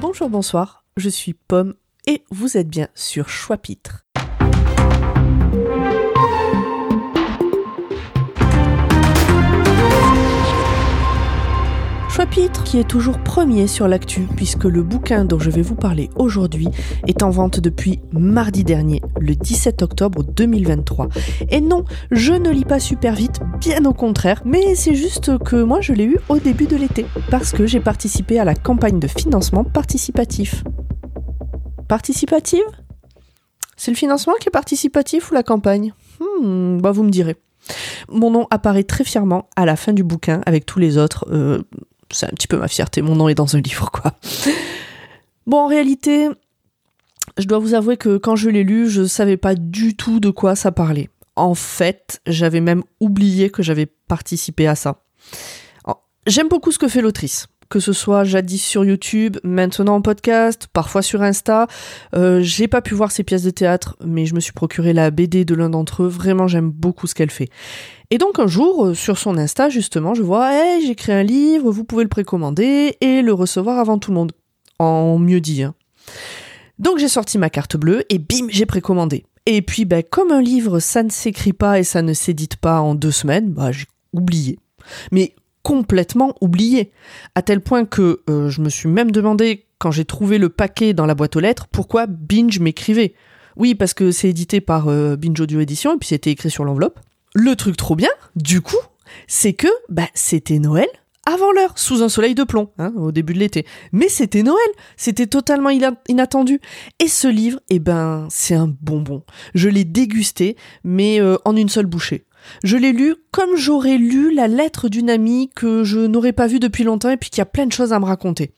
Bonjour, bonsoir, je suis Pomme et vous êtes bien sur Choix-Pitre. Qui est toujours premier sur l'actu puisque le bouquin dont je vais vous parler aujourd'hui est en vente depuis mardi dernier, le 17 octobre 2023. Et non, je ne lis pas super vite, bien au contraire, mais c'est juste que moi je l'ai eu au début de l'été parce que j'ai participé à la campagne de financement participatif. Participative? C'est le financement qui est participatif ou la campagne? Hmm, bah vous me direz. Mon nom apparaît très fièrement à la fin du bouquin avec tous les autres. euh, c'est un petit peu ma fierté, mon nom est dans un livre, quoi. Bon, en réalité, je dois vous avouer que quand je l'ai lu, je savais pas du tout de quoi ça parlait. En fait, j'avais même oublié que j'avais participé à ça. J'aime beaucoup ce que fait l'autrice. Que ce soit jadis sur YouTube, maintenant en podcast, parfois sur Insta. Euh, j'ai pas pu voir ses pièces de théâtre, mais je me suis procuré la BD de l'un d'entre eux. Vraiment, j'aime beaucoup ce qu'elle fait. Et donc un jour, euh, sur son Insta, justement, je vois, hey, j'ai un livre, vous pouvez le précommander et le recevoir avant tout le monde. En mieux dit. hein. Donc j'ai sorti ma carte bleue et bim, j'ai précommandé. Et puis, ben, comme un livre, ça ne s'écrit pas et ça ne s'édite pas en deux semaines, bah, j'ai oublié. Mais complètement oublié. À tel point que euh, je me suis même demandé, quand j'ai trouvé le paquet dans la boîte aux lettres, pourquoi Binge m'écrivait. Oui, parce que c'est édité par euh, Binge Audio Édition et puis c'était écrit sur l'enveloppe. Le truc trop bien, du coup, c'est que bah, c'était Noël avant l'heure, sous un soleil de plomb, hein, au début de l'été. Mais c'était Noël, c'était totalement ina- inattendu. Et ce livre, eh ben, c'est un bonbon. Je l'ai dégusté, mais euh, en une seule bouchée. Je l'ai lu comme j'aurais lu la lettre d'une amie que je n'aurais pas vue depuis longtemps et puis qui a plein de choses à me raconter.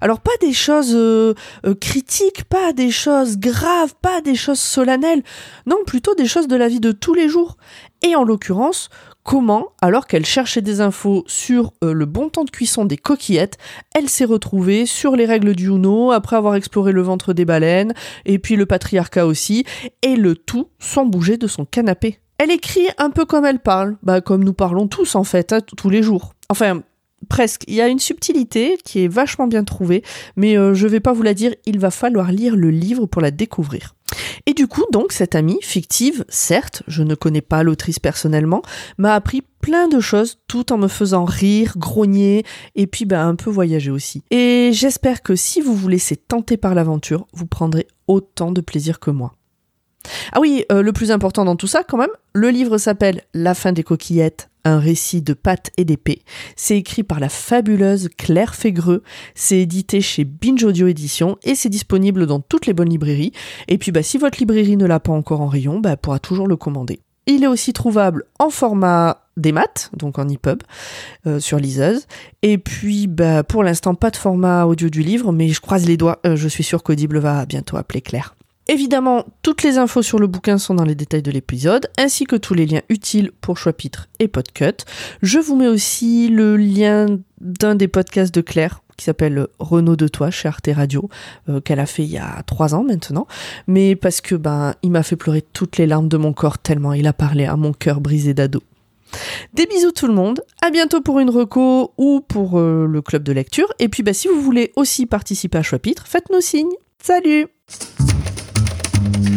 Alors pas des choses euh, euh, critiques, pas des choses graves, pas des choses solennelles, non, plutôt des choses de la vie de tous les jours. Et en l'occurrence, comment, alors qu'elle cherchait des infos sur euh, le bon temps de cuisson des coquillettes, elle s'est retrouvée sur les règles du Uno après avoir exploré le ventre des baleines, et puis le patriarcat aussi, et le tout sans bouger de son canapé. Elle écrit un peu comme elle parle, bah comme nous parlons tous en fait, hein, tous les jours. Enfin, presque. Il y a une subtilité qui est vachement bien trouvée, mais euh, je vais pas vous la dire, il va falloir lire le livre pour la découvrir. Et du coup, donc, cette amie, fictive, certes, je ne connais pas l'autrice personnellement, m'a appris plein de choses tout en me faisant rire, grogner et puis bah, un peu voyager aussi. Et j'espère que si vous vous laissez tenter par l'aventure, vous prendrez autant de plaisir que moi. Ah oui, euh, le plus important dans tout ça quand même, le livre s'appelle La fin des coquillettes, un récit de pâtes et d'épée. C'est écrit par la fabuleuse Claire Fégreux, c'est édité chez Binge Audio Édition et c'est disponible dans toutes les bonnes librairies. Et puis bah, si votre librairie ne l'a pas encore en rayon, bah, elle pourra toujours le commander. Il est aussi trouvable en format des maths, donc en EPUB, euh, sur liseuse. Et puis, bah, pour l'instant, pas de format audio du livre, mais je croise les doigts, euh, je suis sûre qu'Audible va bientôt appeler Claire. Évidemment, toutes les infos sur le bouquin sont dans les détails de l'épisode, ainsi que tous les liens utiles pour Choix-Pitre et Podcut. Je vous mets aussi le lien d'un des podcasts de Claire, qui s'appelle Renaud de toi chez Arte Radio, euh, qu'elle a fait il y a trois ans maintenant, mais parce que ben il m'a fait pleurer toutes les larmes de mon corps tellement il a parlé à mon cœur brisé d'ado. Des bisous tout le monde, à bientôt pour une reco ou pour euh, le club de lecture, et puis bah, si vous voulez aussi participer à Choix-Pitre, faites-nous signe. Salut Thank you.